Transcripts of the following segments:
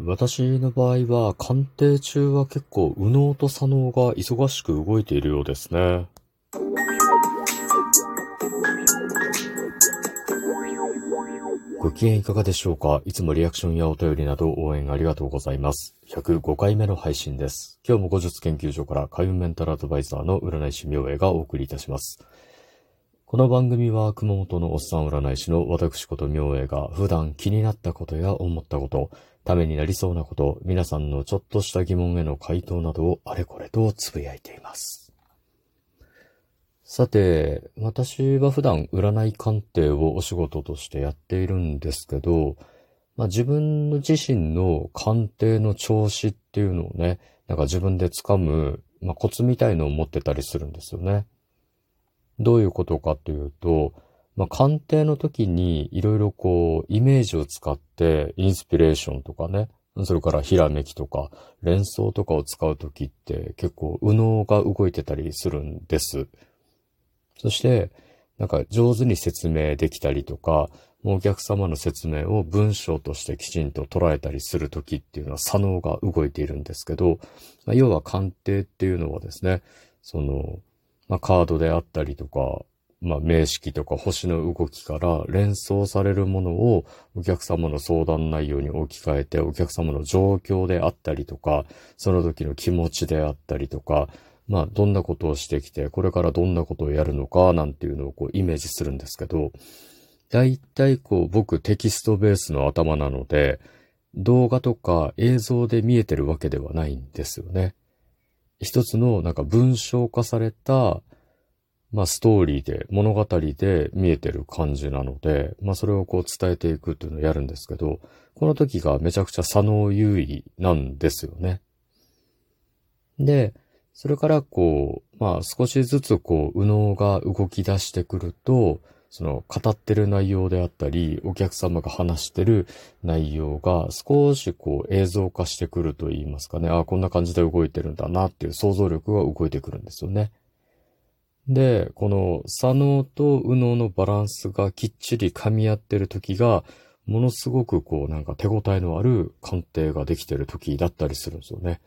私の場合は、鑑定中は結構、右脳と左脳が忙しく動いているようですね。ご機嫌いかがでしょうか？いつもリアクションやお便りなど応援ありがとうございます。105回目の配信です。今日も後日研究所から海運メンタルアドバイザーの占い師明恵がお送りいたします。この番組は熊本のおっさん占い師の私こと明恵が普段気になったことや思ったこと、ためになりそうなこと、皆さんのちょっとした疑問への回答などをあれこれとつぶやいています。さて、私は普段占い鑑定をお仕事としてやっているんですけど、まあ、自分の自身の鑑定の調子っていうのをね、なんか自分で掴む、まあ、コツみたいのを持ってたりするんですよね。どういうことかというと、まあ、鑑定の時にいろいろこう、イメージを使ってインスピレーションとかね、それからひらめきとか連想とかを使う時って結構右脳が動いてたりするんです。そして、なんか上手に説明できたりとか、お客様の説明を文章としてきちんと捉えたりするときっていうのは左脳が動いているんですけど、まあ、要は鑑定っていうのはですね、その、まあ、カードであったりとか、まあ、名式とか星の動きから連想されるものをお客様の相談内容に置き換えてお客様の状況であったりとか、その時の気持ちであったりとか、まあ、どんなことをしてきて、これからどんなことをやるのか、なんていうのをこうイメージするんですけど、大体こう僕テキストベースの頭なので、動画とか映像で見えてるわけではないんですよね。一つのなんか文章化された、まあストーリーで、物語で見えてる感じなので、まあそれをこう伝えていくっていうのをやるんですけど、この時がめちゃくちゃ左脳優位なんですよね。で、それからこう、まあ少しずつこう、右脳が動き出してくると、その語ってる内容であったり、お客様が話してる内容が少しこう映像化してくると言いますかね。ああ、こんな感じで動いてるんだなっていう想像力が動いてくるんですよね。で、この左脳と右脳のバランスがきっちり噛み合ってる時が、ものすごくこうなんか手応えのある鑑定ができてる時だったりするんですよね。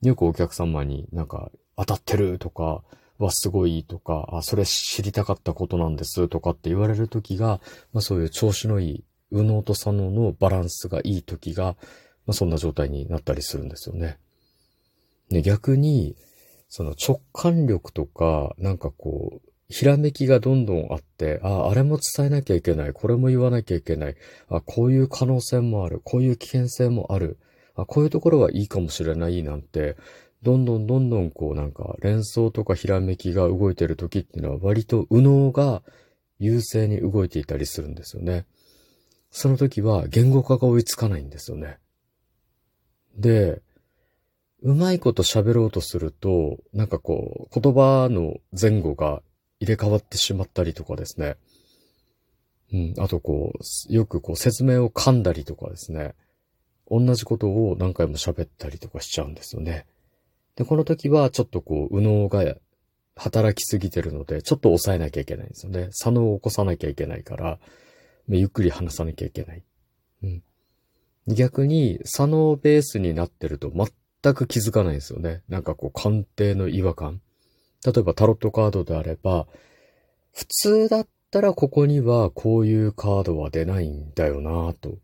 よくお客様になんか当たってるとか、はすごいとか、あ、それ知りたかったことなんですとかって言われるときが、まあそういう調子のいい、右脳と左脳のバランスがいいときが、まあそんな状態になったりするんですよね。で、逆に、その直感力とか、なんかこう、ひらめきがどんどんあって、あ、ああれも伝えなきゃいけない、これも言わなきゃいけない、あ、こういう可能性もある、こういう危険性もある、あ、こういうところはいいかもしれないなんて、どんどんどんどんこうなんか連想とかひらめきが動いてる時っていうのは割と右脳が優勢に動いていたりするんですよね。その時は言語化が追いつかないんですよね。で、うまいこと喋ろうとすると、なんかこう、言葉の前後が入れ替わってしまったりとかですね。うん、あとこう、よくこう説明を噛んだりとかですね。同じことを何回も喋ったりとかしちゃうんですよね。で、この時はちょっとこう、右脳が働きすぎてるので、ちょっと抑えなきゃいけないんですよね。左脳を起こさなきゃいけないから、ゆっくり話さなきゃいけない。うん。逆に、左脳ベースになってると全全く気づかないんですよね。なんかこう、鑑定の違和感。例えばタロットカードであれば、普通だったらここにはこういうカードは出ないんだよなと。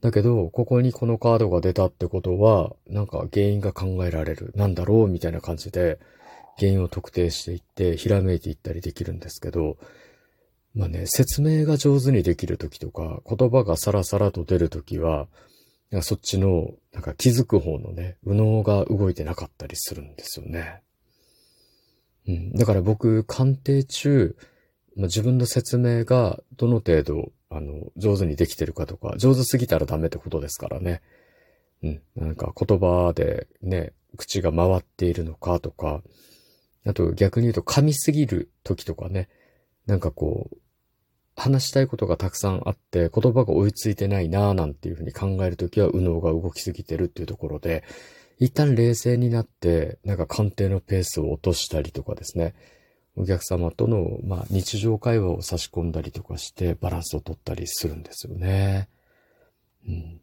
だけど、ここにこのカードが出たってことは、なんか原因が考えられる。なんだろうみたいな感じで、原因を特定していって、ひらめいていったりできるんですけど、まあね、説明が上手にできるときとか、言葉がサラサラと出るときは、そっちの、なんか気づく方のね、右脳が動いてなかったりするんですよね。うん。だから僕、鑑定中、まあ、自分の説明がどの程度あの、上手にできてるかとか、上手すぎたらダメってことですからね。うん。なんか言葉でね、口が回っているのかとか、あと逆に言うと噛みすぎる時とかね、なんかこう、話したいことがたくさんあって、言葉が追いついてないなぁなんていうふうに考えるときは、右脳が動きすぎてるっていうところで、一旦冷静になって、なんか鑑定のペースを落としたりとかですね、お客様との、まあ、日常会話を差し込んだりとかしてバランスを取ったりするんですよね。うん。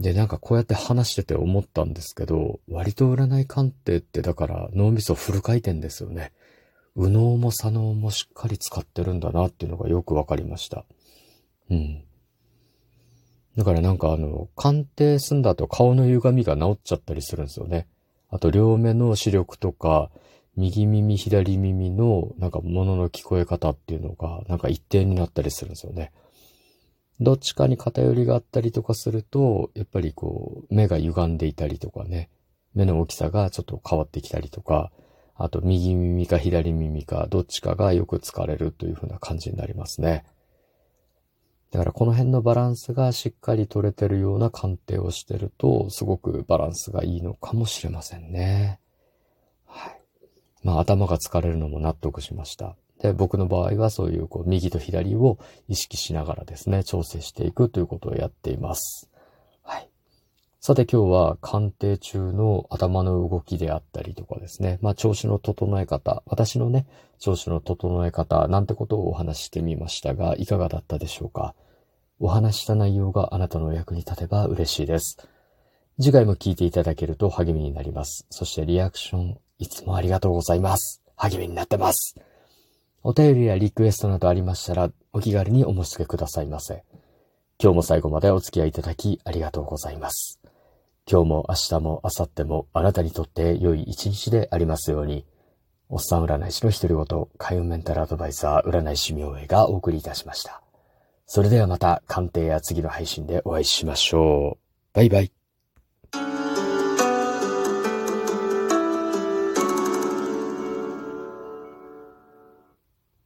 で、なんかこうやって話してて思ったんですけど、割と占い鑑定ってだから脳みそフル回転ですよね。右脳も左脳もしっかり使ってるんだなっていうのがよくわかりました。うん。だからなんかあの、鑑定済んだ後顔の歪みが治っちゃったりするんですよね。あと両目の視力とか、右耳、左耳のなんか物の聞こえ方っていうのがなんか一定になったりするんですよね。どっちかに偏りがあったりとかすると、やっぱりこう、目が歪んでいたりとかね、目の大きさがちょっと変わってきたりとか、あと右耳か左耳かどっちかがよく疲れるというふうな感じになりますね。だからこの辺のバランスがしっかり取れてるような鑑定をしてると、すごくバランスがいいのかもしれませんね。はい。まあ頭が疲れるのも納得しました。で、僕の場合はそういうこう右と左を意識しながらですね、調整していくということをやっています。さて今日は鑑定中の頭の動きであったりとかですね、まあ調子の整え方、私のね、調子の整え方なんてことをお話ししてみましたが、いかがだったでしょうかお話した内容があなたの役に立てば嬉しいです。次回も聞いていただけると励みになります。そしてリアクション、いつもありがとうございます。励みになってます。お便りやリクエストなどありましたら、お気軽にお申し付けくださいませ。今日も最後までお付き合いいただきありがとうございます。今日も明日も明後日もあなたにとって良い一日でありますように、おっさん占い師の一人ごと、開運メンタルアドバイザー占い師明恵がお送りいたしました。それではまた鑑定や次の配信でお会いしましょう。バイバイ。